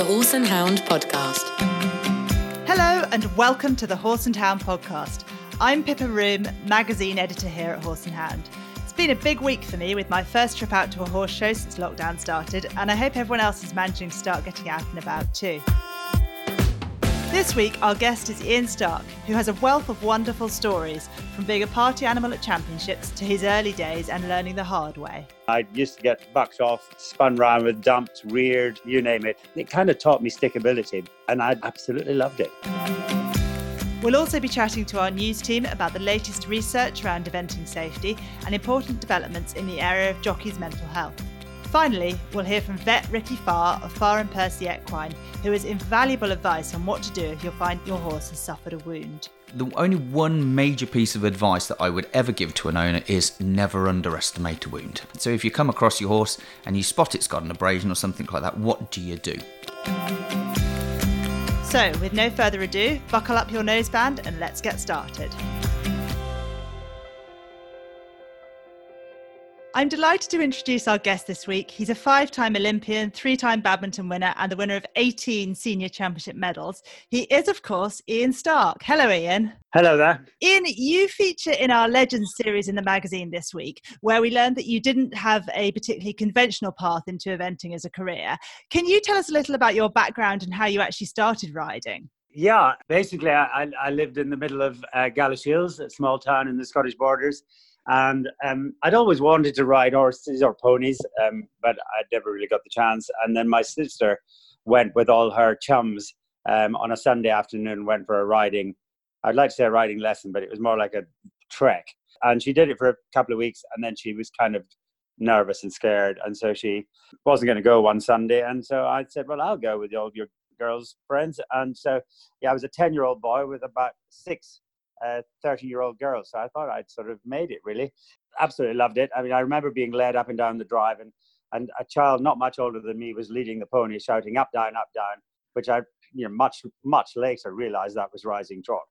the Horse and Hound podcast. Hello, and welcome to the Horse and Hound podcast. I'm Pippa Roome, magazine editor here at Horse and Hound. It's been a big week for me with my first trip out to a horse show since lockdown started, and I hope everyone else is managing to start getting out and about too. This week, our guest is Ian Stark, who has a wealth of wonderful stories from being a party animal at championships to his early days and learning the hard way. I used to get bucked off, spun round with dumps, reared, you name it. It kind of taught me stickability, and I absolutely loved it. We'll also be chatting to our news team about the latest research around eventing safety and important developments in the area of jockeys' mental health. Finally, we'll hear from vet Ricky Farr of Farr and Percy Equine, who has invaluable advice on what to do if you find your horse has suffered a wound. The only one major piece of advice that I would ever give to an owner is never underestimate a wound. So if you come across your horse and you spot it's got an abrasion or something like that, what do you do? So, with no further ado, buckle up your noseband and let's get started. I'm delighted to introduce our guest this week. He's a five time Olympian, three time badminton winner, and the winner of 18 senior championship medals. He is, of course, Ian Stark. Hello, Ian. Hello there. Ian, you feature in our Legends series in the magazine this week, where we learned that you didn't have a particularly conventional path into eventing as a career. Can you tell us a little about your background and how you actually started riding? Yeah, basically, I, I lived in the middle of uh, Galashiels, a small town in the Scottish borders. And um, I'd always wanted to ride horses or ponies, um, but I'd never really got the chance. And then my sister went with all her chums um, on a Sunday afternoon, went for a riding. I'd like to say a riding lesson, but it was more like a trek. And she did it for a couple of weeks, and then she was kind of nervous and scared, and so she wasn't going to go one Sunday. And so I said, "Well, I'll go with all your girls' friends." And so, yeah, I was a ten-year-old boy with about six a 30 year old girl. So I thought I'd sort of made it really. Absolutely loved it. I mean, I remember being led up and down the drive, and, and a child not much older than me was leading the pony, shouting up, down, up, down, which I, you know, much, much later realized that was rising trot.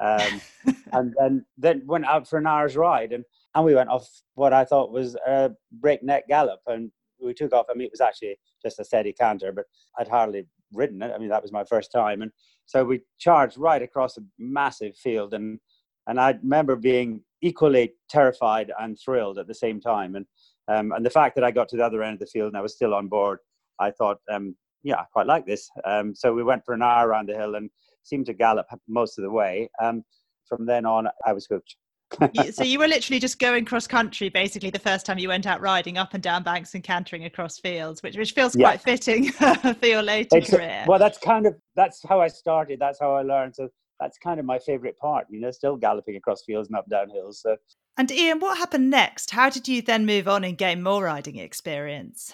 Um, and then, then went out for an hour's ride, and, and we went off what I thought was a breakneck gallop. And we took off. I mean, it was actually just a steady canter, but I'd hardly ridden it. I mean, that was my first time. And so we charged right across a massive field, and and I remember being equally terrified and thrilled at the same time. And um, and the fact that I got to the other end of the field and I was still on board, I thought, um, yeah, I quite like this. Um, so we went for an hour around the hill and seemed to gallop most of the way. Um, from then on, I was hooked. So you were literally just going cross country basically the first time you went out riding up and down banks and cantering across fields which which feels yeah. quite fitting for your later it's, career. well that's kind of that's how i started that's how i learned so that's kind of my favorite part you know still galloping across fields and up down hills so. And ian what happened next? How did you then move on and gain more riding experience?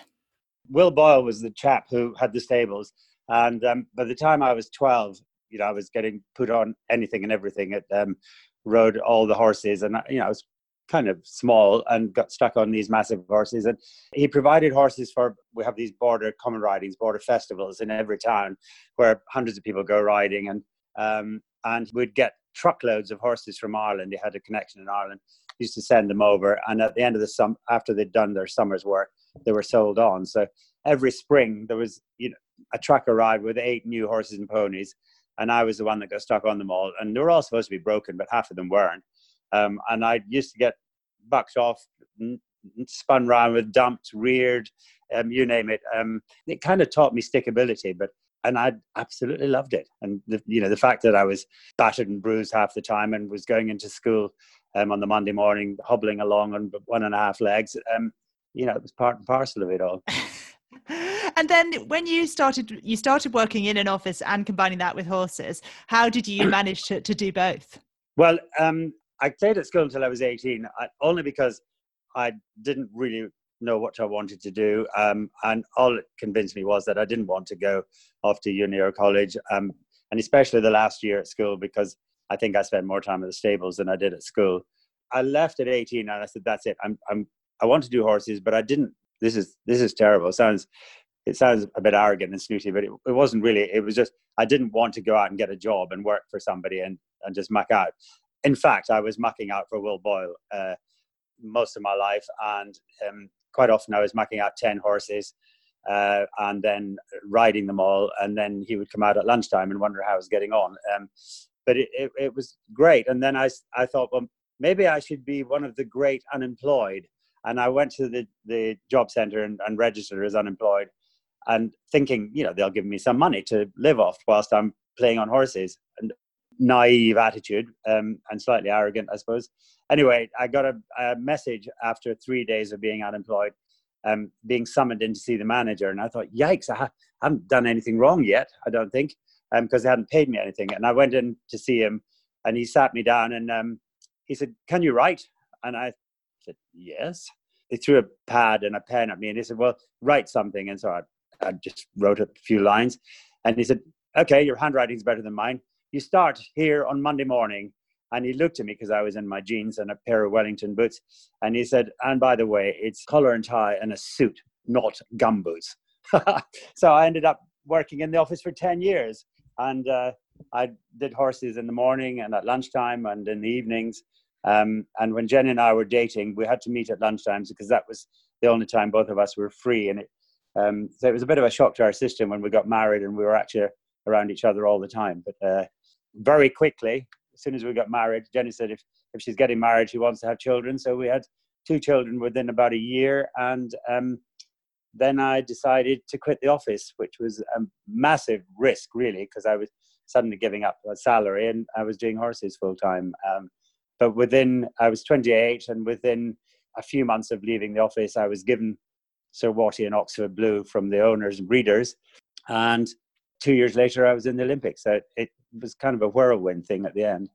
Will boyle was the chap who had the stables and um, by the time i was 12 you know i was getting put on anything and everything at um, rode all the horses, and you know I was kind of small and got stuck on these massive horses. And he provided horses for we have these border common ridings, border festivals in every town where hundreds of people go riding, and um, and we'd get truckloads of horses from Ireland. He had a connection in Ireland. He used to send them over, and at the end of the sum, after they'd done their summer's work, they were sold on. So every spring there was you know a truck arrived with eight new horses and ponies and I was the one that got stuck on them all. And they were all supposed to be broken, but half of them weren't. Um, and I used to get bucked off, spun around with dumped, reared, um, you name it. Um, it kind of taught me stickability, but and I absolutely loved it. And the, you know the fact that I was battered and bruised half the time and was going into school um, on the Monday morning, hobbling along on one and a half legs. Um, you know, it was part and parcel of it all. and then when you started you started working in an office and combining that with horses how did you manage to, to do both? Well um, i stayed at school until i was 18 I, only because i didn't really know what i wanted to do um, and all it convinced me was that i didn't want to go off to uni or college um, and especially the last year at school because i think i spent more time at the stables than i did at school. I left at 18 and i said that's it. I'm, I'm i want to do horses but i didn't this is this is terrible. It sounds it sounds a bit arrogant and snooty, but it, it wasn't really. It was just I didn't want to go out and get a job and work for somebody and and just muck out. In fact, I was mucking out for Will Boyle uh, most of my life, and um, quite often I was mucking out ten horses. uh, and then riding them all. And then he would come out at lunchtime and wonder how I was getting on. Um, but it, it, it, was great. And then I, I thought, well, maybe I should be one of the great unemployed. And I went to the, the job center and, and registered as unemployed and thinking, you know, they'll give me some money to live off whilst I'm playing on horses. And naive attitude um, and slightly arrogant, I suppose. Anyway, I got a, a message after three days of being unemployed, um, being summoned in to see the manager. And I thought, yikes, I, ha- haven't done anything wrong yet, I don't think, because um, they hadn't paid me anything. And I went in to see him and he sat me down and um, he said, Can you write? And I said, Yes. He threw a pad and a pen at me and he said, Well, write something. And so I, I just wrote a few lines. And he said, Okay, your handwriting's better than mine you start here on Monday morning. And he looked at me because I was in my jeans and a pair of Wellington boots. And he said, And by the way, it's collar and tie and a suit, not gumboots. so I ended up working in the office for 10 years. And uh, I did horses in the morning and at lunchtime and in the evenings. Um, and when Jenny and I were dating, we had to meet at lunchtimes because that was the only time both of us were free. And it, um, so it was a bit of a shock to our system when we got married and we were actually around each other all the time. But uh, very quickly, as soon as we got married, Jenny said if, if she's getting married, she wants to have children. So we had two children within about a year. And um, then I decided to quit the office, which was a massive risk, really, because I was suddenly giving up a salary and I was doing horses full time. Um, but within, I was 28, and within a few months of leaving the office, I was given Sir Watty and Oxford Blue from the owners and breeders. And two years later, I was in the Olympics. So it, was kind of a whirlwind thing at the end.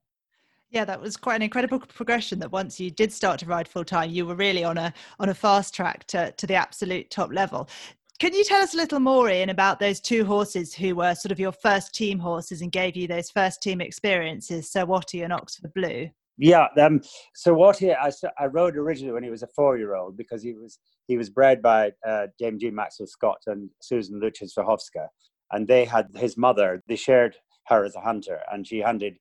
Yeah, that was quite an incredible progression. That once you did start to ride full time, you were really on a on a fast track to to the absolute top level. Can you tell us a little more, Ian, about those two horses who were sort of your first team horses and gave you those first team experiences, Sir Watty and Oxford Blue? Yeah, um, so Watty, I, I rode originally when he was a four-year-old because he was he was bred by uh, Dame Jean Maxwell Scott and Susan Luczyc-Wyhowska, and they had his mother. They shared her as a hunter, and she hunted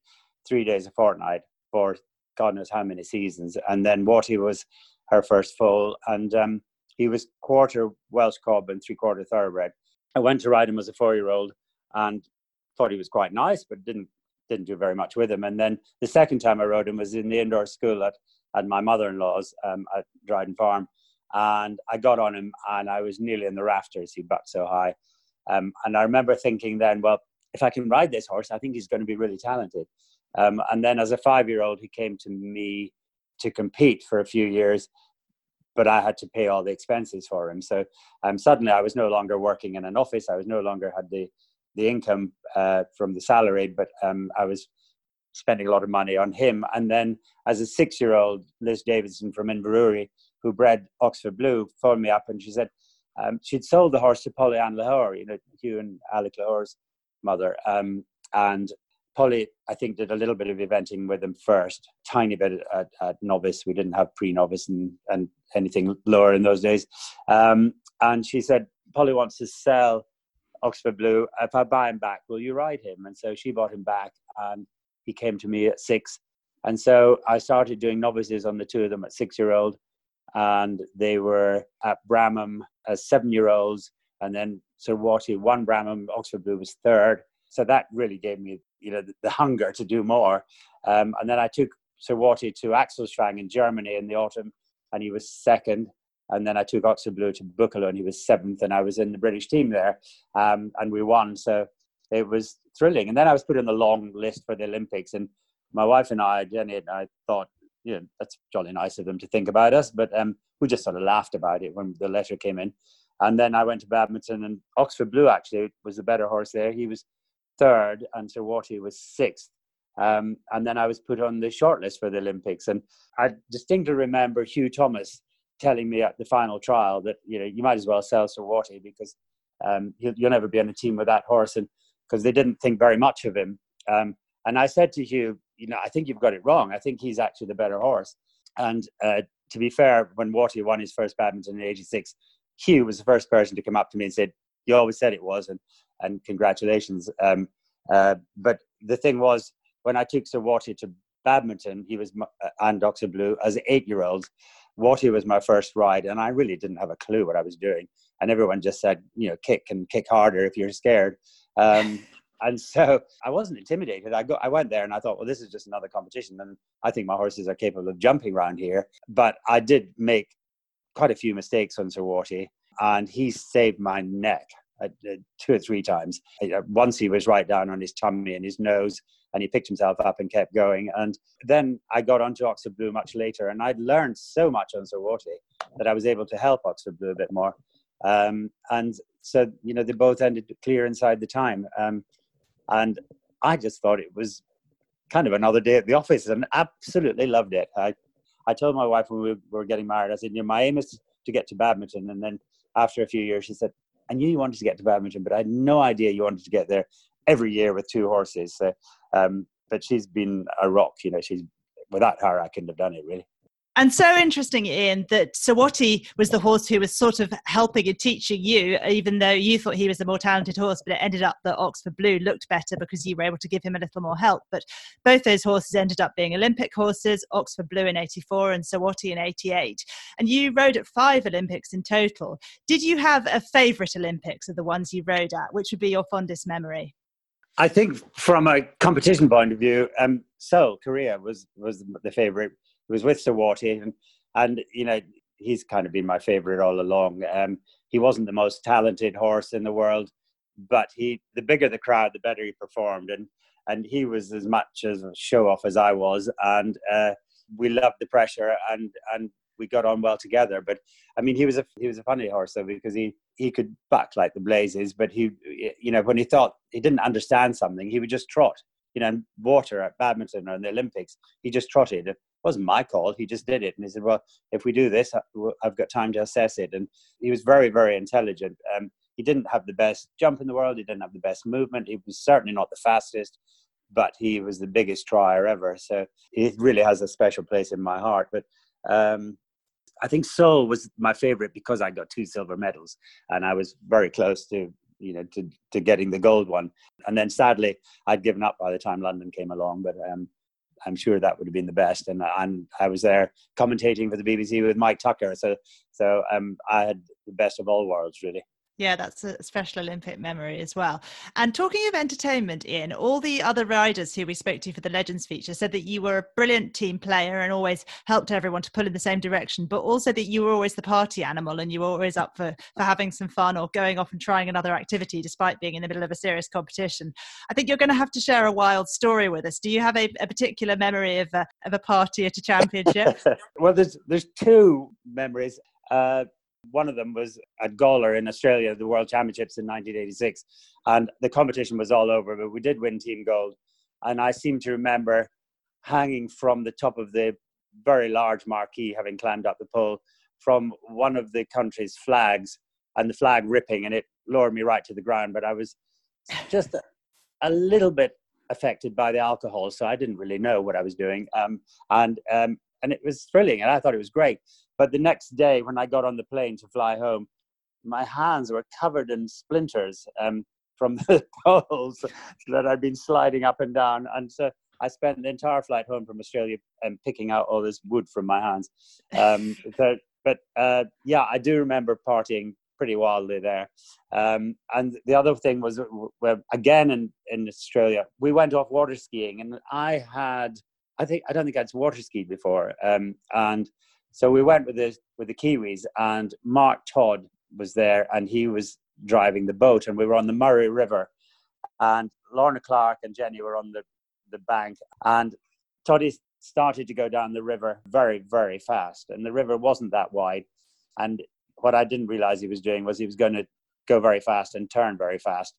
three days a fortnight for God knows how many seasons. And then Watty was her first foal, and um, he was quarter Welsh cob and three quarter thoroughbred. I went to ride him as a four year old and thought he was quite nice, but didn't didn't do very much with him. And then the second time I rode him was in the indoor school at, at my mother in law's um, at Dryden Farm. And I got on him and I was nearly in the rafters. He bucked so high. Um, and I remember thinking then, well, if I can ride this horse, I think he's going to be really talented. Um, and then as a five year old, he came to me to compete for a few years, but I had to pay all the expenses for him. So um, suddenly I was no longer working in an office. I was no longer had the, the income uh, from the salary, but um, I was spending a lot of money on him. And then as a six year old, Liz Davidson from Inverurie, who bred Oxford Blue, phoned me up and she said, um, she'd sold the horse to Polly-Ann Lochore, you know, Hugh and Alec Lochore's mother. Um, and Polly, I think, did a little bit of eventing with him first, tiny bit at, at novice. We didn't have pre-novice and, and anything lower in those days. Um, and she said, Polly wants to sell Oxford Blue. If I buy him back, will you ride him? And so she bought him back, and he came to me at six. And so I started doing novices on the two of them at six-year-old, and they were at Bramham as seven-year-olds, and then Sir Watty won Bramham, Oxford Blue was third. So that really gave me, you know, the, the hunger to do more. Um, and then I took Sir Watty to Achselschwang in Germany in the autumn, and he was second. And then I took Oxford Blue to Buccleuch, and he was seventh, and I was in the British team there, um, and we won. So it was thrilling. And then I was put on the long list for the Olympics, and my wife and I, Jenny and I, thought, you know, that's jolly nice of them to think about us, but um, we just sort of laughed about it when the letter came in. And then I went to badminton, and Oxford Blue actually was the better horse there. He was third, and Sir Watty was sixth. Um, and then I was put on the shortlist for the Olympics. And I distinctly remember Hugh Thomas telling me at the final trial that you know you might as well sell Sir Watty because um, you'll never be on a team with that horse, and because they didn't think very much of him. Um, and I said to Hugh, you know, I think you've got it wrong. I think he's actually the better horse. And uh, to be fair, when Watty won his first badminton in '86, Hugh was the first person to come up to me and said, "You always said it was," and and congratulations. Um, uh, but the thing was, when I took Sir Watty to badminton, he was uh, and Oxford Blue as eight-year-olds. Watty was my first ride, and I really didn't have a clue what I was doing. And everyone just said, you know, kick and kick harder if you're scared. Um, and so I wasn't intimidated. I go, I went there and I thought, well, this is just another competition, and I think my horses are capable of jumping around here. But I did make quite a few mistakes on Sir Watty, and he saved my neck uh, two or three times. Uh, once he was right down on his tummy and his nose, and he picked himself up and kept going. And then I got onto Oxford Blue much later, and I'd learned so much on Sir Watty that I was able to help Oxford Blue a bit more. Um, and so, you know, they both ended clear inside the time. Um, and I just thought it was kind of another day at the office and absolutely loved it. I, I told my wife when we were getting married, I said, you know, my aim is to get to badminton. And then after a few years, she said, I knew you wanted to get to badminton, but I had no idea you wanted to get there every year with two horses. So, um, but she's been a rock, you know, she's, without her, I couldn't have done it really. And so interesting, Ian, that Sir Watty was the horse who was sort of helping and teaching you, even though you thought he was the more talented horse, but it ended up that Oxford Blue looked better because you were able to give him a little more help. But both those horses ended up being Olympic horses, Oxford Blue in 84 and Sir Watty in 88. And you rode at five Olympics in total. Did you have a favourite Olympics of the ones you rode at? Which would be your fondest memory? I think from a competition point of view, um, Seoul, Korea was, was the favourite he was with Sir Watty, and, and you know he's kind of been my favorite all along. Um, he wasn't the most talented horse in the world, but he the bigger the crowd, the better he performed, and and he was as much as a show off as I was, and uh, we loved the pressure, and and we got on well together. But I mean, he was a he was a funny horse though because he he could buck like the blazes, but he you know when he thought he didn't understand something, he would just trot. You know, water at badminton or in the Olympics, he just trotted It wasn't my call. He just did it. And he said, well, if we do this, I've got time to assess it. And he was very, very intelligent. Um, he didn't have the best jump in the world. He didn't have the best movement. He was certainly not the fastest, but he was the biggest trier ever. So he really has a special place in my heart. But um, I think Seoul was my favorite because I got two silver medals and I was very close to you know to to getting the gold one and then sadly i'd given up by the time london came along but um I'm sure that would have been the best. And and I was there commentating for the BBC with Mike Tucker, so so um, I had the best of all worlds, really. Yeah, that's a special Olympic memory as well. And talking of entertainment, Ian, all the other riders who we spoke to for the Legends feature said that you were a brilliant team player and always helped everyone to pull in the same direction, but also that you were always the party animal and you were always up for, for having some fun or going off and trying another activity despite being in the middle of a serious competition. I think you're going to have to share a wild story with us. Do you have a, a particular memory of a, of a party at a championship? well, there's, there's two memories. Uh, one of them was at Gawler in Australia, the World Championships in 1986. And the competition was all over, but we did win team gold. And I seem to remember hanging from the top of the very large marquee, having climbed up the pole, from one of the country's flags and the flag ripping, and it lowered me right to the ground. But I was just a, a little bit affected by the alcohol, so I didn't really know what I was doing. Um, and um, and it was thrilling, and I thought it was great. But the next day, when I got on the plane to fly home, my hands were covered in splinters um, from the poles that I'd been sliding up and down. And so I spent the entire flight home from Australia um, picking out all this wood from my hands. Um, but but uh, yeah, I do remember partying pretty wildly there. Um, and the other thing was, again in, in Australia, we went off water skiing, and I had, I think, I don't think I'd water skied before. Um, and so we went with the with the Kiwis, and Mark Todd was there, and he was driving the boat, and we were on the Murray River, and Lorna Clarke and Jenny were on the the bank, and Toddy started to go down the river very very fast, and the river wasn't that wide, and what I didn't realize he was doing was he was going to go very fast and turn very fast,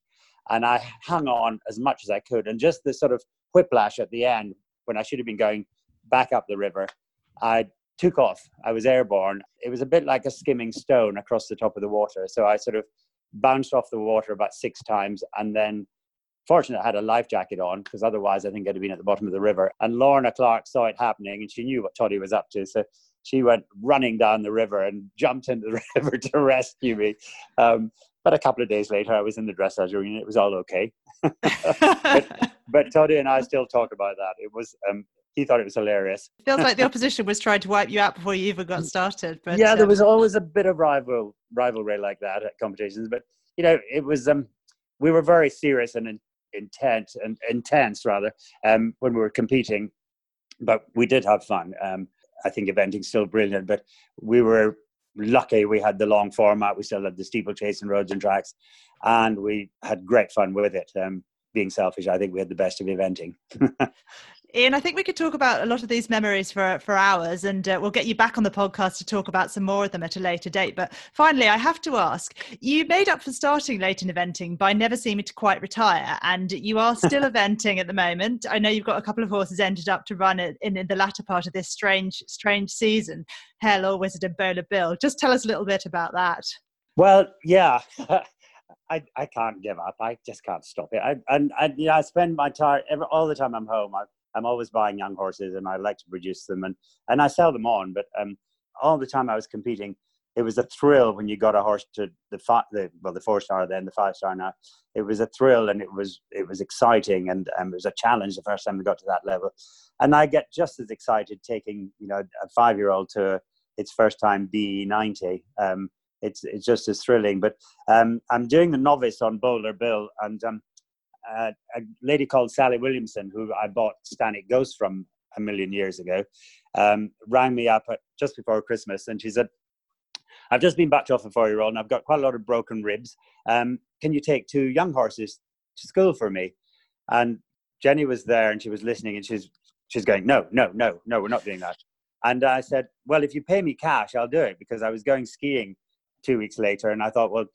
and I hung on as much as I could, and just the sort of whiplash at the end when I should have been going back up the river, I took off. I was airborne. It was a bit like a skimming stone across the top of the water. So I sort of bounced off the water about six times and then fortunately I had a life jacket on because otherwise I think I'd have been at the bottom of the river. And Lorna Clarke saw it happening and she knew what Toddy was up to. So she went running down the river and jumped into the river to rescue me. Um, but a couple of days later, I was in the dressage and it was all okay. but, but Toddy and I still talk about that. It was um, he thought it was hilarious. Feels like the opposition was trying to wipe you out before you even got started. But yeah, there um, was always a bit of rival rivalry like that at competitions, but you know, it was um, we were very serious and in, intent and intense rather um, when we were competing, but we did have fun. Um, I think eventing's still brilliant, but we were lucky we had the long format. We still had the steeplechase and roads and tracks, and we had great fun with it. Um, being selfish, I think we had the best of eventing. Ian, I think we could talk about a lot of these memories for for hours, and uh, we'll get you back on the podcast to talk about some more of them at a later date. But finally, I have to ask: you made up for starting late in eventing by never seeming to quite retire, and you are still eventing at the moment. I know you've got a couple of horses ended up to run in, in the latter part of this strange, strange season. Harelaw Wizard and Bowler Bill. Just tell us a little bit about that. Well, yeah. I, I can't give up. I just can't stop it. I, and, and you know, I spend my time every, all the time I'm home. I, I'm always buying young horses, and I like to produce them, and and I sell them on. But um, all the time I was competing, it was a thrill when you got a horse to the five, the well, the four star, then the five star. Now it was a thrill, and it was it was exciting, and it was a challenge the first time we got to that level. And I get just as excited taking you know a five year old to its first time B ninety. Um, it's it's just as thrilling. But um, I'm doing the novice on Bowler Bill, and um, uh, a lady called Sally Williamson, who I bought Stanwick Ghost from a million years ago, um, rang me up at, just before Christmas, and she said, "I've just been backed off a four-year-old, and I've got quite a lot of broken ribs. Um, can you take two young horses to school for me?" And Jenny was there, and she was listening, and she's she's going, "No, no, no, no, we're not doing that." And I said, "Well, if you pay me cash, I'll do it," because I was going skiing two weeks later, and I thought, well,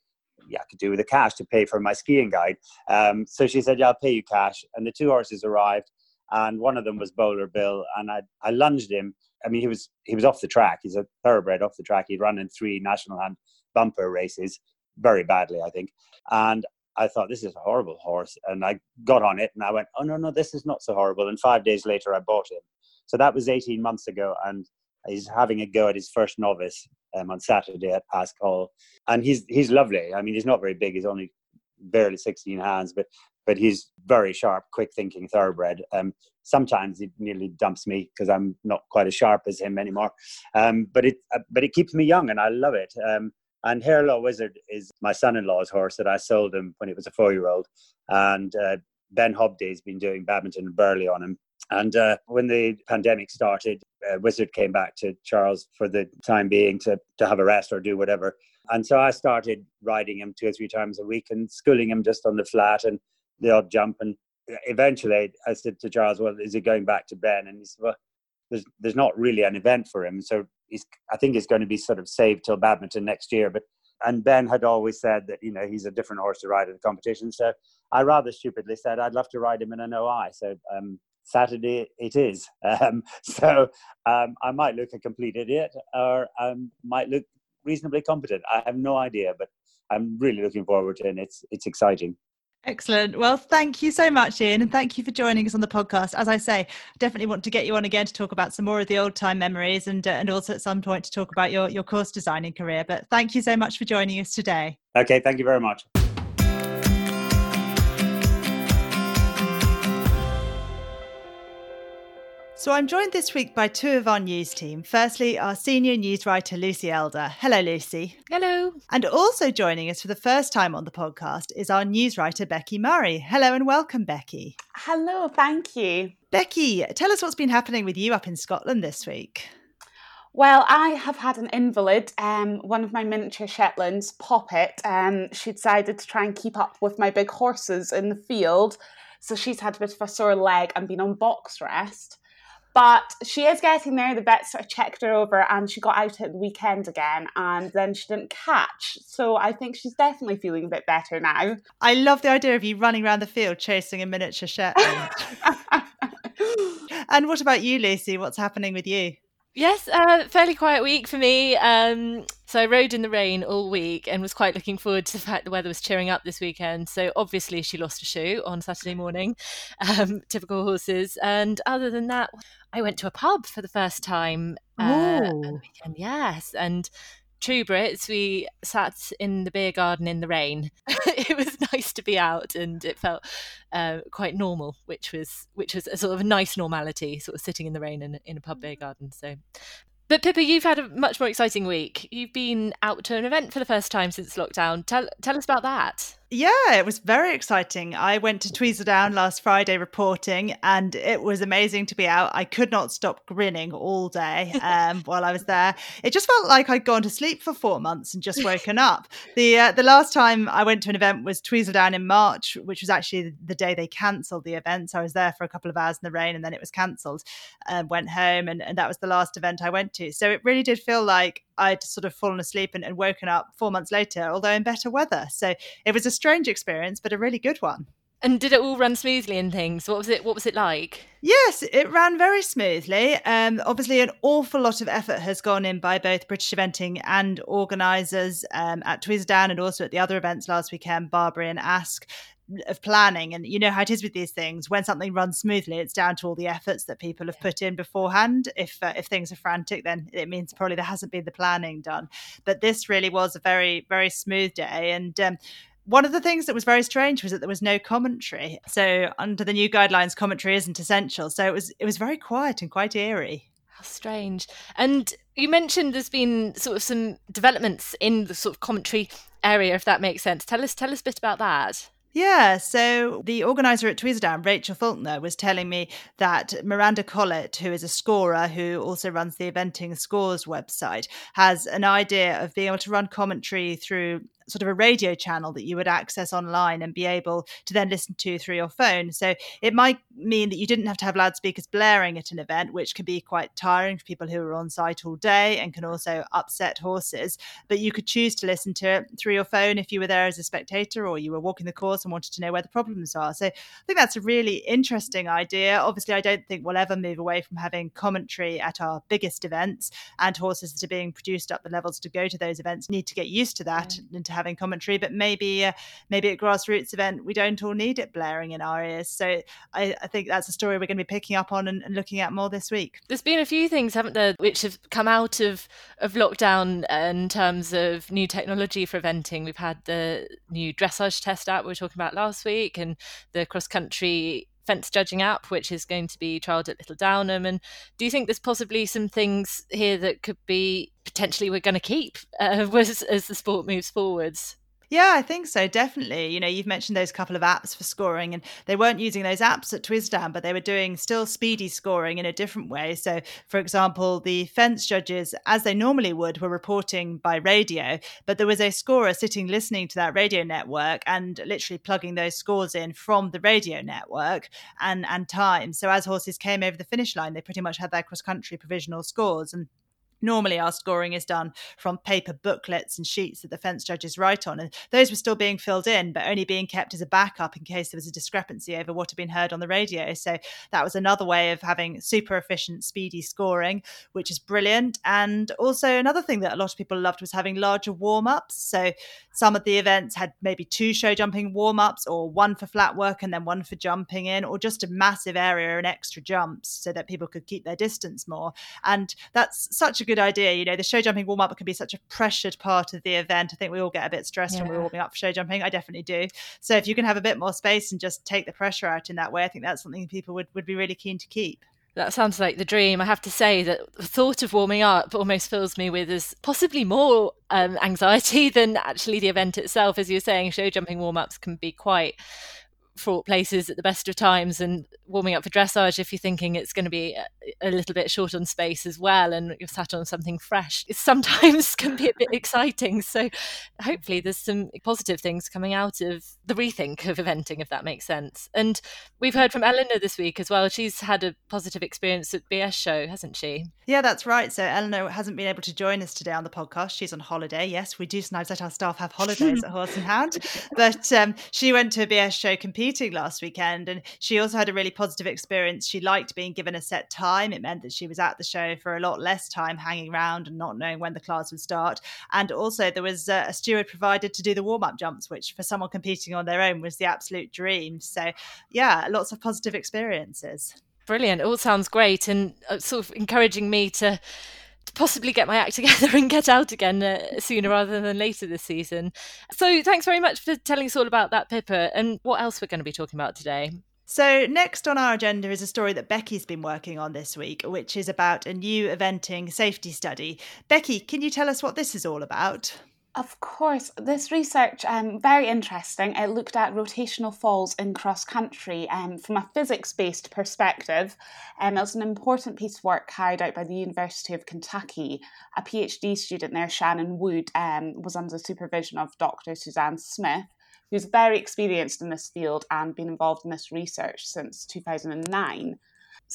yeah, I could do with the cash to pay for my skiing guide. Um, so she said, yeah, I'll pay you cash. And the two horses arrived, and one of them was Bowler Bill, and I I lunged him. I mean, he was he was off the track. He's a thoroughbred off the track. He'd run in three National Hunt bumper races very badly, I think. And I thought this is a horrible horse, and I got on it, and I went, oh no no, this is not so horrible. And five days later, I bought him. So that was 18 months ago, and he's having a go at his first novice um, on Saturday at Pascal, and he's he's lovely. I mean, he's not very big; he's only barely 16 hands, but but he's very sharp, quick thinking thoroughbred. Um, sometimes he nearly dumps me because I'm not quite as sharp as him anymore. Um, but it uh, but it keeps me young, and I love it. Um, and Harelaw Wizard is my son-in-law's horse that I sold him when he was a four-year-old, and uh, Ben Hobday's been doing Badminton and Burghley on him. And uh, when the pandemic started, uh, Wizard came back to Charles for the time being to, to have a rest or do whatever. And so I started riding him two or three times a week and schooling him just on the flat and the odd jump. And eventually I said to Charles, well, is he going back to Ben? And he said, well, there's, there's not really an event for him. So he's, I think he's going to be sort of saved till badminton next year. But and Ben had always said that you know he's a different horse to ride at the competition. So I rather stupidly said I'd love to ride him in an OI. So um, Saturday it is. Um, so um, I might look a complete idiot or I might look reasonably competent. I have no idea, but I'm really looking forward to it. And it's it's exciting. Excellent. Well, thank you so much, Ian, and thank you for joining us on the podcast. As I say, definitely want to get you on again to talk about some more of the old time memories, and uh, and also at some point to talk about your your course designing career. But thank you so much for joining us today. Okay, thank you very much. So I'm joined this week by two of our news team. Firstly, our senior news writer, Lucy Elder. Hello, Lucy. Hello. And also joining us for the first time on the podcast is our news writer, Becky Murray. Hello and welcome, Becky. Hello, thank you. Becky, tell us what's been happening with you up in Scotland this week. Well, I have had an invalid, um, one of my miniature Shetlands, Poppet. Um, she decided to try and keep up with my big horses in the field. So she's had a bit of a sore leg and been on box rest. But she is getting there. The vet sort of checked her over and she got out at the weekend again and then she didn't catch. So I think she's definitely feeling a bit better now. I love the idea of you running around the field chasing a miniature Shetland. and what about you, Lucy? What's happening with you? Yes, uh, fairly quiet week for me. Um, so I rode in the rain all week and was quite looking forward to the fact the weather was cheering up this weekend. So obviously she lost a shoe on Saturday morning, um, typical horses. And other than that, I went to a pub for the first time uh, weekend. Yes, and True Brits, we sat in the beer garden in the rain. it was nice to be out, and it felt uh, quite normal, which was which was a sort of a nice normality, sort of sitting in the rain in, in a pub beer garden. So but Pippa, you've had a much more exciting week. You've been out to an event for the first time since lockdown. Tell tell us about that. Yeah, it was very exciting. I went to Tweseldown last Friday reporting, and it was amazing to be out. I could not stop grinning all day um, while I was there. It just felt like I'd gone to sleep for four months and just woken up. The uh, the last time I went to an event was Tweseldown in March, which was actually the day they cancelled the event. So I was there for a couple of hours in the rain, and then it was cancelled. And went home, and, and that was the last event I went to. So it really did feel like I'd sort of fallen asleep and, and woken up four months later, although in better weather. So it was a strange experience, but a really good one. And did it all run smoothly and things? What was it? What was it like? Yes, it ran very smoothly. Um, obviously, an awful lot of effort has gone in by both British Eventing and organisers um, at Tweseldown and also at the other events last weekend, Barbury and Aske of planning and you know how it is with these things when something runs smoothly it's down to all the efforts that people have put in beforehand if uh, if things are frantic then it means probably there hasn't been the planning done but this really was a very very smooth day and um, one of the things that was very strange was that there was no commentary. So under the new guidelines commentary isn't essential. So it was it was very quiet and quite eerie. How strange. And you mentioned there's been sort of some developments in the sort of commentary area if that makes sense. Tell us tell us a bit about that. Yeah, so the organizer at Tweseldown, Rachel Faulkner, was telling me that Miranda Collett, who is a scorer who also runs the Eventing Scores website, has an idea of being able to run commentary through sort of a radio channel that you would access online and be able to then listen to through your phone. So it might mean that you didn't have to have loudspeakers blaring at an event, which can be quite tiring for people who are on site all day and can also upset horses. But you could choose to listen to it through your phone if you were there as a spectator or you were walking the course and wanted to know where the problems are. So I think that's a really interesting idea. Obviously, I don't think we'll ever move away from having commentary at our biggest events, and horses that are being produced up the levels to go to those events need to get used to that yeah. and to having commentary. But maybe, uh, maybe at grassroots event, we don't all need it blaring in our ears. So I, I think that's a story we're going to be picking up on and, and, looking at more this week. There's been a few things, haven't there, which have come out of of lockdown in terms of new technology for eventing. We've had the new dressage test app we were talking about last week, and the cross country fence judging app, which is going to be trialled at Little Downham. And do you think there's possibly some things here that could be potentially we're going to keep uh, as, as the sport moves forwards? Yeah, I think so, definitely. You know, you've mentioned those couple of apps for scoring, and they weren't using those apps at Tweseldown, but they were doing still speedy scoring in a different way. So, for example, the fence judges, as they normally would, were reporting by radio, but there was a scorer sitting listening to that radio network and literally plugging those scores in from the radio network and, and time. So, as horses came over the finish line, they pretty much had their cross country provisional scores. And Normally, our scoring is done from paper booklets and sheets that the fence judges write on, and those were still being filled in, but only being kept as a backup in case there was a discrepancy over what had been heard on the radio. So that was another way of having super efficient, speedy scoring, which is brilliant. And also, another thing that a lot of people loved was having larger warm ups. So some of the events had maybe two show jumping warm ups, or one for flat work and then one for jumping in, or just a massive area and extra jumps so that people could keep their distance more. And that's such a good good idea. You know, the show jumping warm up can be such a pressured part of the event. I think we all get a bit stressed yeah. when we're warming up for show jumping. I definitely do. So if you can have a bit more space and just take the pressure out in that way, I think that's something people would, would be really keen to keep. That sounds like the dream. I have to say that the thought of warming up almost fills me with as possibly more um, anxiety than actually the event itself. As you're saying, show jumping warm ups can be quite fraught places at the best of times and warming up for dressage if you're thinking it's going to be a, a, little bit short on space as well and you're sat on something fresh it sometimes can be a bit exciting. So hopefully there's some positive things coming out of the rethink of eventing if that makes sense. And we've heard from eleanor this week as well. She's had a positive experience at bs show hasn't she? Yeah that's right. So eleanor hasn't been able to join us today on the podcast. She's on holiday. Yes we do sometimes let our staff have holidays at horse and hound. But um, she went to a bs show competing competing last weekend, and she also had a really positive experience. She liked being given a set time. It meant that she was at the show for a lot less time, hanging around and not knowing when the class would start. And also, there was a steward provided to do the warm up jumps, which for someone competing on their own was the absolute dream. So, yeah, lots of positive experiences. Brilliant. It All sounds great, and uh, sort of encouraging me to possibly get my act together and get out again uh, sooner rather than later this season. So thanks very much for telling us all about that, Pippa, and what else we're going to be talking about today. So, next on our agenda is a story that Becky's been working on this week, which is about a new eventing safety study. Becky, can you tell us what this is all about? Of course, this research um very interesting. It looked at rotational falls in cross country um, from a physics based perspective. Um, it was an important piece of work carried out by the University of Kentucky. A PhD student there, Shannon Wood, um, was under the supervision of Dr. Suzanne Smith, who's very experienced in this field and been involved in this research since 2009.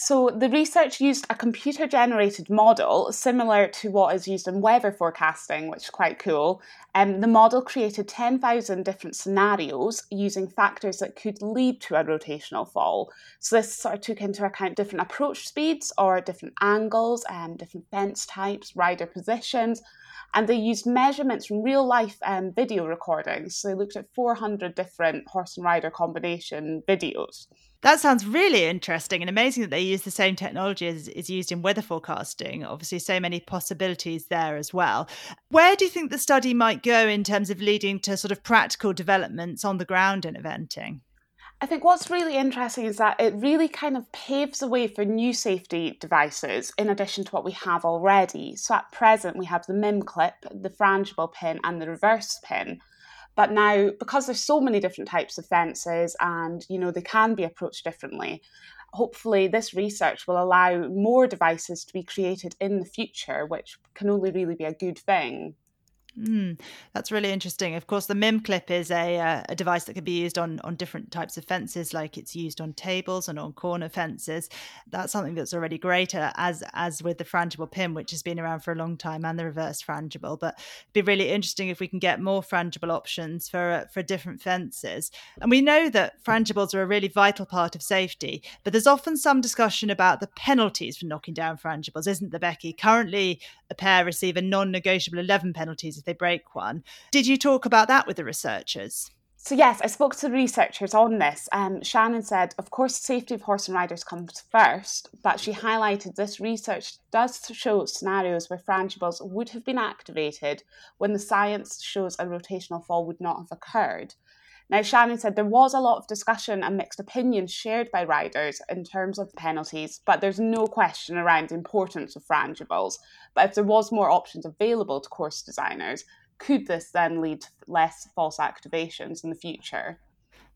So the research used a computer generated model similar to what is used in weather forecasting, which is quite cool. And um, the model created 10,000 different scenarios using factors that could lead to a rotational fall. So this sort of took into account different approach speeds or different angles, and um, different fence types, rider positions, and they used measurements from real life um, video recordings. So they looked at 400 different horse and rider combination videos. That sounds really interesting and amazing that they use the same technology as is used in weather forecasting. Obviously, so many possibilities there as well. Where do you think the study might go in terms of leading to sort of practical developments on the ground in eventing? I think what's really interesting is that it really kind of paves the way for new safety devices in addition to what we have already. So at present, we have the MIM clip, the frangible pin, and the reverse pin. But now, because there's so many different types of fences and you know they can be approached differently, hopefully this research will allow more devices to be created in the future, which can only really be a good thing. Mm, that's really interesting. Of course, the MIM clip is a, uh, a device that can be used on, on different types of fences, like it's used on tables and on corner fences. That's something that's already greater, as as with the frangible pin, which has been around for a long time, and the reverse frangible. But it'd be really interesting if we can get more frangible options for uh, for different fences. And we know that frangibles are a really vital part of safety, but there's often some discussion about the penalties for knocking down frangibles, isn't there, Becky? Currently, a pair receive a non-negotiable 11 penalties if they break one. Did you talk about that with the researchers? So, yes, I spoke to the researchers on this. Um, Shannon said, of course, safety of horse and riders comes first, but she highlighted this research does show scenarios where frangibles would have been activated when the science shows a rotational fall would not have occurred. Now, Shannon said there was a lot of discussion and mixed opinions shared by riders in terms of penalties, but there's no question around the importance of frangibles. But if there was more options available to course designers, could this then lead to less false activations in the future?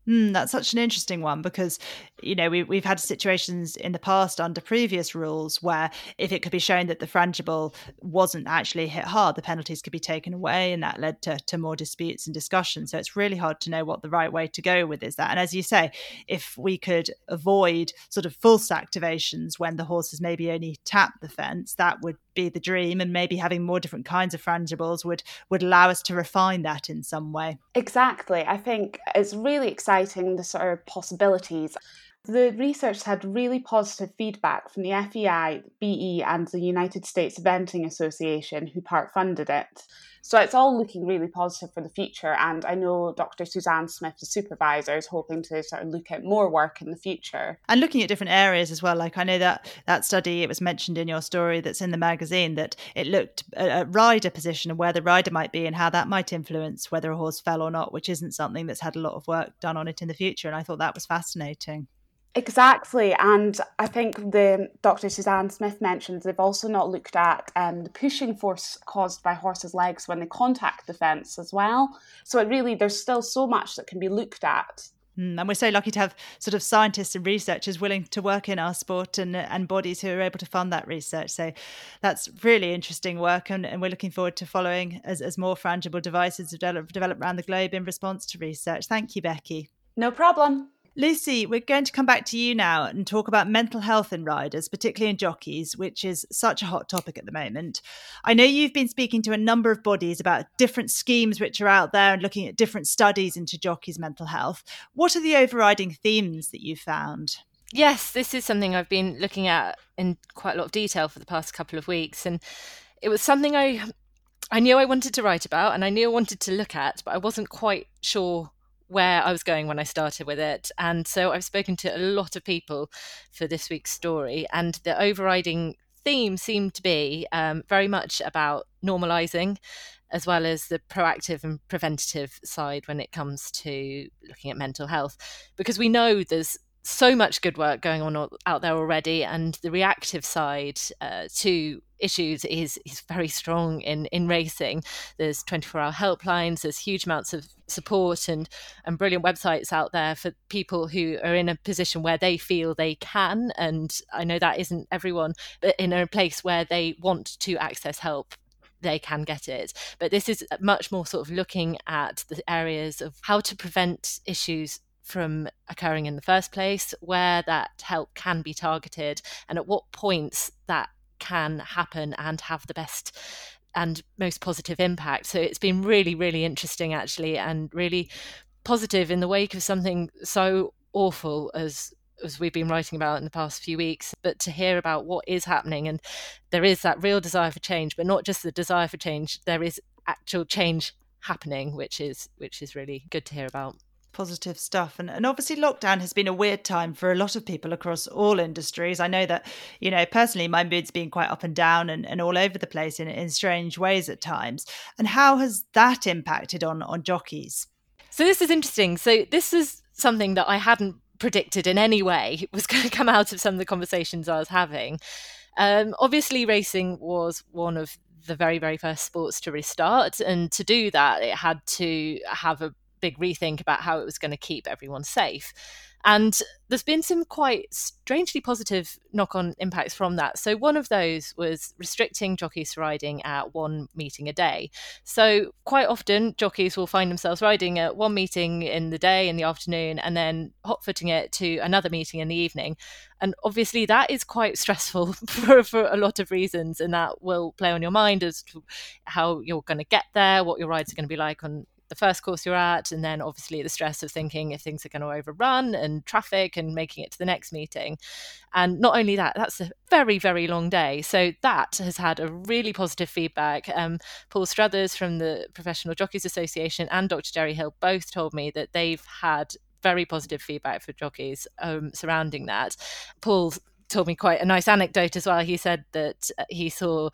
Mm, that's such an interesting one because, you know, we, we've had situations in the past under previous rules where if it could be shown that the frangible wasn't actually hit hard, the penalties could be taken away, and that led to, to more disputes and discussion. So it's really hard to know what the right way to go with is that. And as you say, if we could avoid sort of false activations when the horses maybe only tap the fence, that would be the dream and maybe having more different kinds of frangibles would would allow us to refine that in some way. Exactly. I think it's really exciting the sort of possibilities the research had really positive feedback from the FEI, BE, and the United States Eventing Association, who part funded it. So it's all looking really positive for the future. And I know Dr. Suzanne Smith, the supervisor, is hoping to sort of look at more work in the future. And looking at different areas as well. Like I know that that study, it was mentioned in your story that's in the magazine that it looked at rider position and where the rider might be and how that might influence whether a horse fell or not, which isn't something that's had a lot of work done on it in the future. And I thought that was fascinating. Exactly, and I think the Dr. Suzanne Smith mentioned they've also not looked at um, the pushing force caused by horses' legs when they contact the fence as well. So it really there's still so much that can be looked at. Mm, and we're so lucky to have sort of scientists and researchers willing to work in our sport and and bodies who are able to fund that research. So that's really interesting work, and, and we're looking forward to following as, as more frangible devices develop, develop around the globe in response to research. Thank you, Becky. No problem. Lucy, we're going to come back to you now and talk about mental health in riders, particularly in jockeys, which is such a hot topic at the moment. I know you've been speaking to a number of bodies about different schemes which are out there and looking at different studies into jockeys' mental health. What are the overriding themes that you've found? Yes, this is something I've been looking at in quite a lot of detail for the past couple of weeks. And it was something I I knew I wanted to write about and I knew I wanted to look at, but I wasn't quite sure where I was going when I started with it. And so I've spoken to a lot of people for this week's story. And the overriding theme seemed to be um, very much about normalizing as well as the proactive and preventative side when it comes to looking at mental health because we know there's so much good work going on out there already, and the reactive side uh, to issues is is very strong in in racing. There's 24 hour helplines. There's huge amounts of support and and brilliant websites out there for people who are in a position where they feel they can. And I know that isn't everyone, but in a place where they want to access help they can get it. But this is much more sort of looking at the areas of how to prevent issues from occurring in the first place, where that help can be targeted, and at what points that can happen and have the best and most positive impact. So it's been really, really interesting actually, and really positive in the wake of something so awful as as we've been writing about in the past few weeks, but to hear about what is happening and there is that real desire for change, but not just the desire for change, there is actual change happening, which is which is really good to hear about positive stuff. And, and obviously lockdown has been a weird time for a lot of people across all industries. I know that you know personally my mood's been quite up and down and, and all over the place in, in strange ways at times. And how has that impacted on on jockeys? So this is interesting. So this is something that i hadn't predicted in any way was going to come out of some of the conversations i was having. Um, obviously racing was one of the very very first sports to restart. And to do that it had to have a big rethink about how it was going to keep everyone safe. And there's been some quite strangely positive knock on impacts from that. So, one of those was restricting jockeys riding at one meeting a day. So, quite often, jockeys will find themselves riding at one meeting in the day, in the afternoon, and then hot footing it to another meeting in the evening. And obviously, that is quite stressful for, for a lot of reasons, and that will play on your mind as to how you're going to get there, what your rides are going to be like on the first course you're at, and then obviously the stress of thinking if things are going to overrun and traffic and making it to the next meeting. And not only that, that's a very, very long day. So that has had a really positive feedback. Um, Paul Struthers from the Professional Jockeys Association and Dr. Jerry Hill both told me that they've had very positive feedback for jockeys um, surrounding that. Paul told me quite a nice anecdote as well. He said that uh, he saw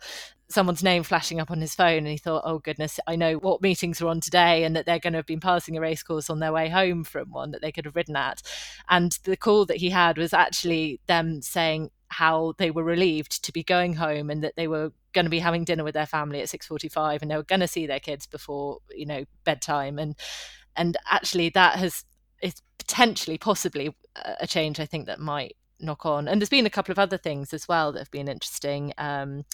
someone's name flashing up on his phone and he thought, oh goodness, I know what meetings are on today and that they're going to have been passing a racecourse on their way home from one that they could have ridden at. And the call that he had was actually them saying how they were relieved to be going home and that they were going to be having dinner with their family at 6.45 and they were going to see their kids before, you know, bedtime. And, and actually that has, is potentially, possibly a change I think that might knock on. And there's been a couple of other things as well that have been interesting. Um,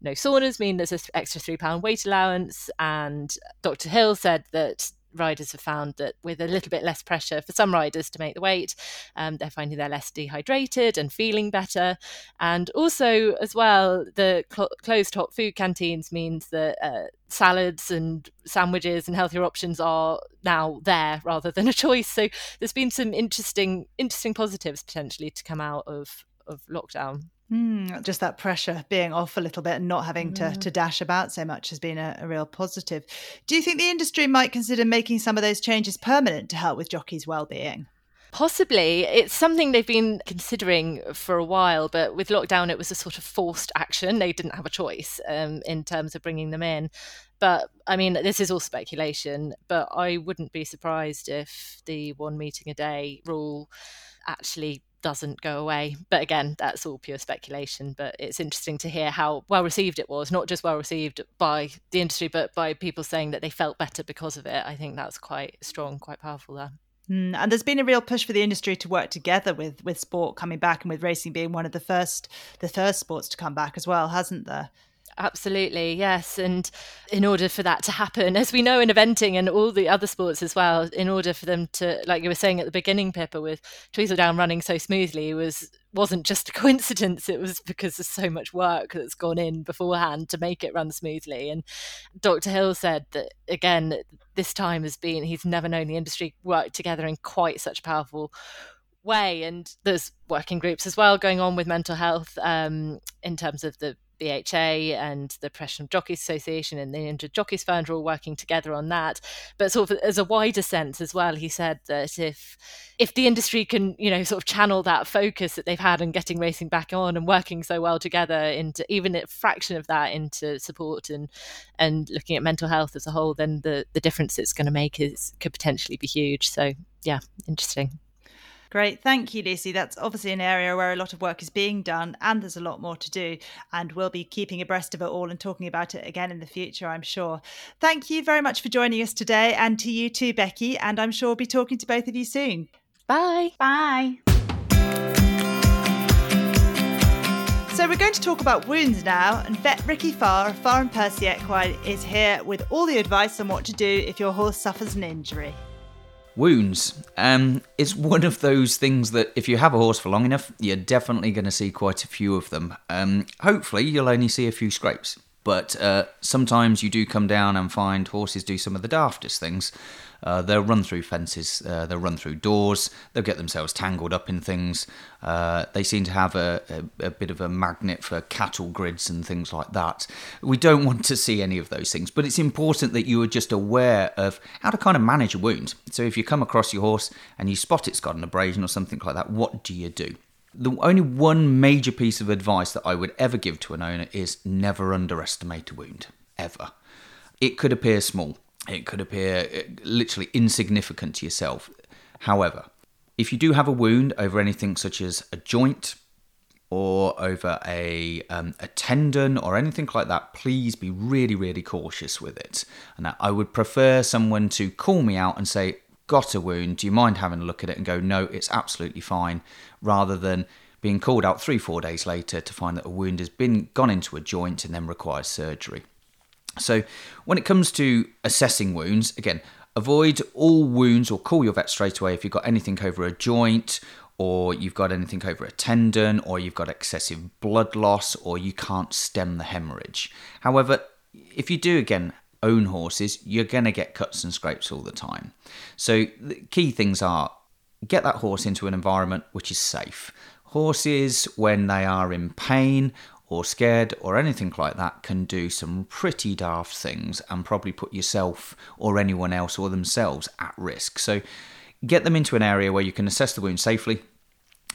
no saunas mean there's an extra three pound weight allowance, and Dr. Hill said that riders have found that with a little bit less pressure for some riders to make the weight, um, they're finding they're less dehydrated and feeling better. And also, as well, the cl- closed hot food canteens means that uh, salads and sandwiches and healthier options are now there rather than a choice. So there's been some interesting, interesting positives potentially to come out of of lockdown. Mm, just that pressure being off a little bit and not having to, to dash about so much has been a, a, real positive. Do you think the industry might consider making some of those changes permanent to help with jockeys' well-being? Possibly. It's something they've been considering for a while, but with lockdown, it was a sort of forced action. They didn't have a choice um, in terms of bringing them in. But I mean, this is all speculation, but I wouldn't be surprised if the one meeting a day rule actually doesn't go away. But again, that's all pure speculation. But it's interesting to hear how well received it was, not just well received by the industry, but by people saying that they felt better because of it. I think that's quite strong, quite powerful there. Mm, and there's been a real push for the industry to work together with with sport coming back and with racing being one of the first the first sports to come back as well, hasn't there? Absolutely, yes. And in order for that to happen, as we know in eventing and all the other sports as well, in order for them to, like you were saying at the beginning, Pippa, with Tweseldown running so smoothly, was wasn't just a coincidence. It was because there's so much work that's gone in beforehand to make it run smoothly. And Dr. Hill said that again, this time has been he's never known the industry work together in quite such a powerful way and there's working groups as well going on with mental health um, in terms of the BHA and the Professional Jockeys Association and the Injured Jockeys Fund are all working together on that. But sort of as a wider sense as well, he said that if if the industry can, you know, sort of channel that focus that they've had in getting racing back on and working so well together into even a fraction of that into support and and looking at mental health as a whole, then the the difference it's going to make is could potentially be huge. So yeah, interesting. Great. Thank you, Lucy. That's obviously an area where a lot of work is being done and there's a lot more to do. And we'll be keeping abreast of it all and talking about it again in the future, I'm sure. Thank you very much for joining us today and to you too, Becky. And I'm sure we'll be talking to both of you soon. Bye. Bye. So we're going to talk about wounds now, and vet Ricky Farr of Farr and Percy Equine is here with all the advice on what to do if your horse suffers an injury. Wounds. Um, it's one of those things that if you have a horse for long enough, you're definitely going to see quite a few of them. Um, hopefully, you'll only see a few scrapes. But uh, sometimes you do come down and find horses do some of the daftest things. Uh, they'll run through fences, uh, they'll run through doors, they'll get themselves tangled up in things. Uh, they seem to have a, a, a, bit of a magnet for cattle grids and things like that. We don't want to see any of those things, but it's important that you are just aware of how to kind of manage a wound. So if you come across your horse and you spot it's got an abrasion or something like that, what do you do? The only one major piece of advice that I would ever give to an owner is never underestimate a wound, ever. It could appear small, it could appear uh, literally insignificant to yourself. However, if you do have a wound over anything such as a joint or over a, um, a tendon or anything like that, please be really, really cautious with it. And I would prefer someone to call me out and say, got a wound, do you mind having a look at it and go, no, it's absolutely fine, rather than being called out three, four days later to find that a wound has been gone into a joint and then requires surgery. So, when it comes to assessing wounds, again, avoid all wounds or call your vet straight away if you've got anything over a joint or you've got anything over a tendon or you've got excessive blood loss or you can't stem the hemorrhage. However, if you do again own horses, you're going to get cuts and scrapes all the time. So, the key things are get that horse into an environment which is safe. Horses, when they are in pain or scared or anything like that, can do some pretty daft things and probably put yourself or anyone else or themselves at risk. So, get them into an area where you can assess the wound safely,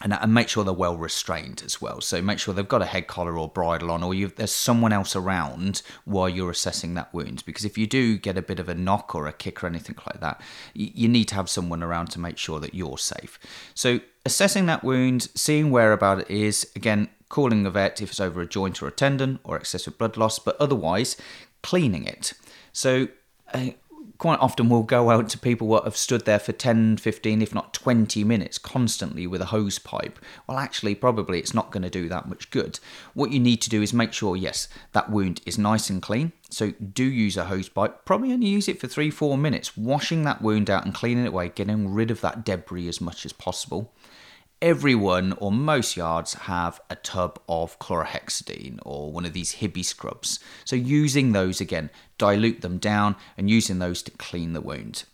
and, and make sure they're well restrained as well. So make sure they've got a head collar or bridle on, or there's someone else around while you're assessing that wound. Because if you do get a bit of a knock or a kick or anything like that, you, you need to have someone around to make sure that you're safe. So assessing that wound, seeing where about it is, again, calling a vet if it's over a joint or a tendon or excessive blood loss, but otherwise cleaning it. So uh, quite often we'll go out to people that have stood there for 10, 15, if not 20 minutes constantly with a hose pipe. Well, actually, probably it's not going to do that much good. What you need to do is make sure, yes, that wound is nice and clean. So do use a hose pipe. Probably only use it for three, four minutes, washing that wound out and cleaning it away, getting rid of that debris as much as possible everyone or most yards have a tub of chlorhexidine or one of these Hibiscrubs. So using those again, dilute them down and using those to clean the wound.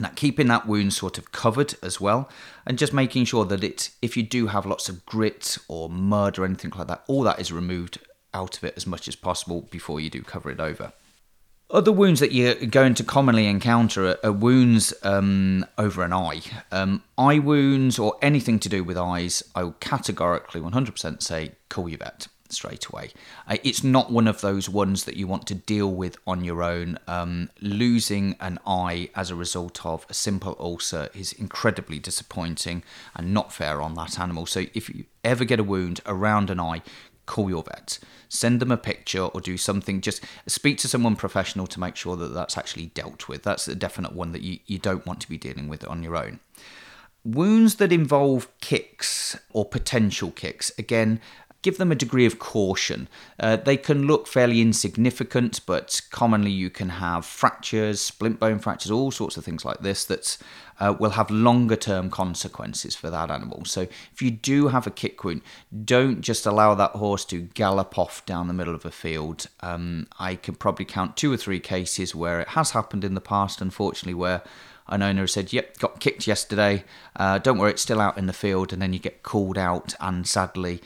Now, keeping that wound sort of covered as well, and just making sure that it, if you do have lots of grit or mud or anything like that, all that is removed out of it as much as possible before you do cover it over. Other wounds that you're going to commonly encounter are, wounds um, over an eye. Um, eye wounds or anything to do with eyes, I will categorically 100% say call your vet straight away. Uh, it's not one of those ones that you want to deal with on your own. Um, losing an eye as a result of a simple ulcer is incredibly disappointing and not fair on that animal. So if you ever get a wound around an eye, call your vet. Send them a picture or do something. Just speak to someone professional to make sure that that's actually dealt with. That's a definite one that you, you don't want to be dealing with on your own. Wounds that involve kicks or potential kicks again give them a degree of caution. Uh, they can look fairly insignificant, but commonly you can have fractures, splint bone fractures, all sorts of things like this that uh, will have longer term consequences for that animal. So if you do have a kick wound, don't just allow that horse to gallop off down the middle of a field. Um, I can probably count two or three cases where it has happened in the past, unfortunately, where an owner said, "Yep, got kicked yesterday. Uh, don't worry, it's still out in the field," and then you get called out, and sadly,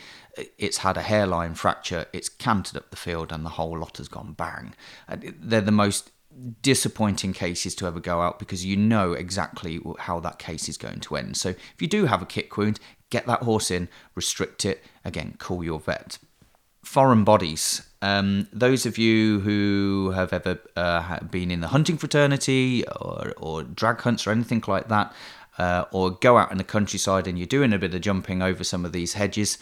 it's had a hairline fracture. It's cantered up the field, and the whole lot has gone bang. They're the most disappointing cases to ever go out because you know exactly how that case is going to end. So if you do have a kick wound, get that horse in, restrict it. Again, call your vet. Foreign bodies. Um, those of you who have ever uh, been in the hunting fraternity or, or drag hunts or anything like that, uh, or go out in the countryside and you're doing a bit of jumping over some of these hedges,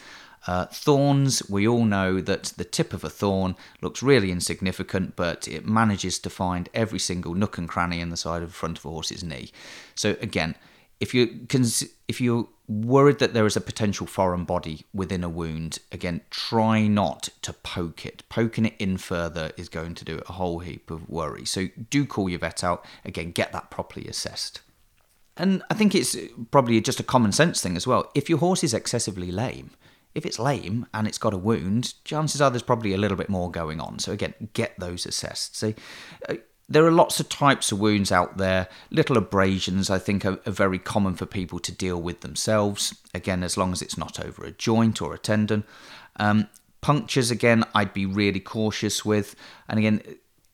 uh, thorns, we all know that the tip of a thorn looks really insignificant, but it manages to find every single nook and cranny in the side of the front of a horse's knee. So again, if you if you're worried that there is a potential foreign body within a wound, again, try not to poke it. Poking it in further is going to do it a whole heap of worry. So do call your vet out. Again, get that properly assessed. And I think it's probably just a common sense thing as well. If your horse is excessively lame, if it's lame and it's got a wound, chances are there's probably a little bit more going on. So again, get those assessed. See, uh, there are lots of types of wounds out there. Little abrasions, I think, are, are, very common for people to deal with themselves. Again, as long as it's not over a joint or a tendon. Um, punctures, again, I'd be really cautious with. And again,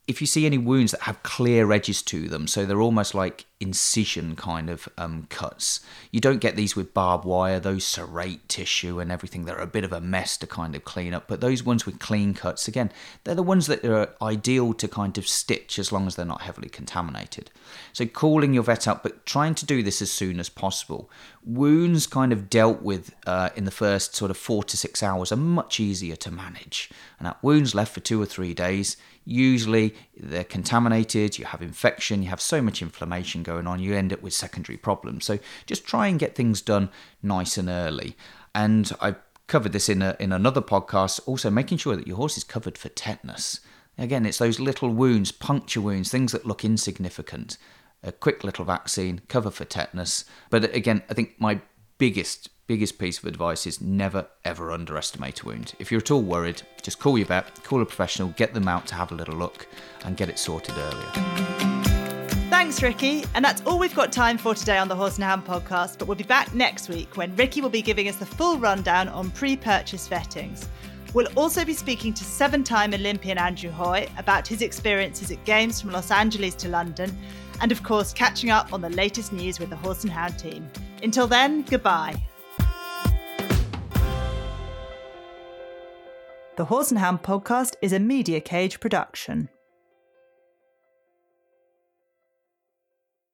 if you see any wounds that have clear edges to them, so they're almost like incision kind of um, cuts. You don't get these with barbed wire, those serrate tissue and everything. They're a bit of a mess to kind of clean up. But those ones with clean cuts, again, they're the ones that are ideal to kind of stitch as long as they're not heavily contaminated. So calling your vet out, but trying to do this as soon as possible. Wounds kind of dealt with uh, in the first sort of four to six hours are much easier to manage. And that wounds left for two or three days, usually they're contaminated, you have infection, you have so much inflammation going on, you end up with secondary problems. So just try and get things done nice and early. And I covered this in a, in another podcast. Also, making sure that your horse is covered for tetanus. Again, it's those little wounds, puncture wounds, things that look insignificant. A quick little vaccine, cover for tetanus. But again, I think my biggest biggest piece of advice is never ever underestimate a wound. If you're at all worried, just call your vet, call a professional, get them out to have a little look, and get it sorted earlier. Thanks, Ricky. And that's all we've got time for today on the Horse and Hound podcast. But we'll be back next week when Ricky will be giving us the full rundown on pre purchase vettings. We'll also be speaking to seven time Olympian Andrew Hoy about his experiences at games from Los Angeles to London, and of course, catching up on the latest news with the Horse and Hound team. Until then, goodbye. The Horse and Hound podcast is a Media Cage production.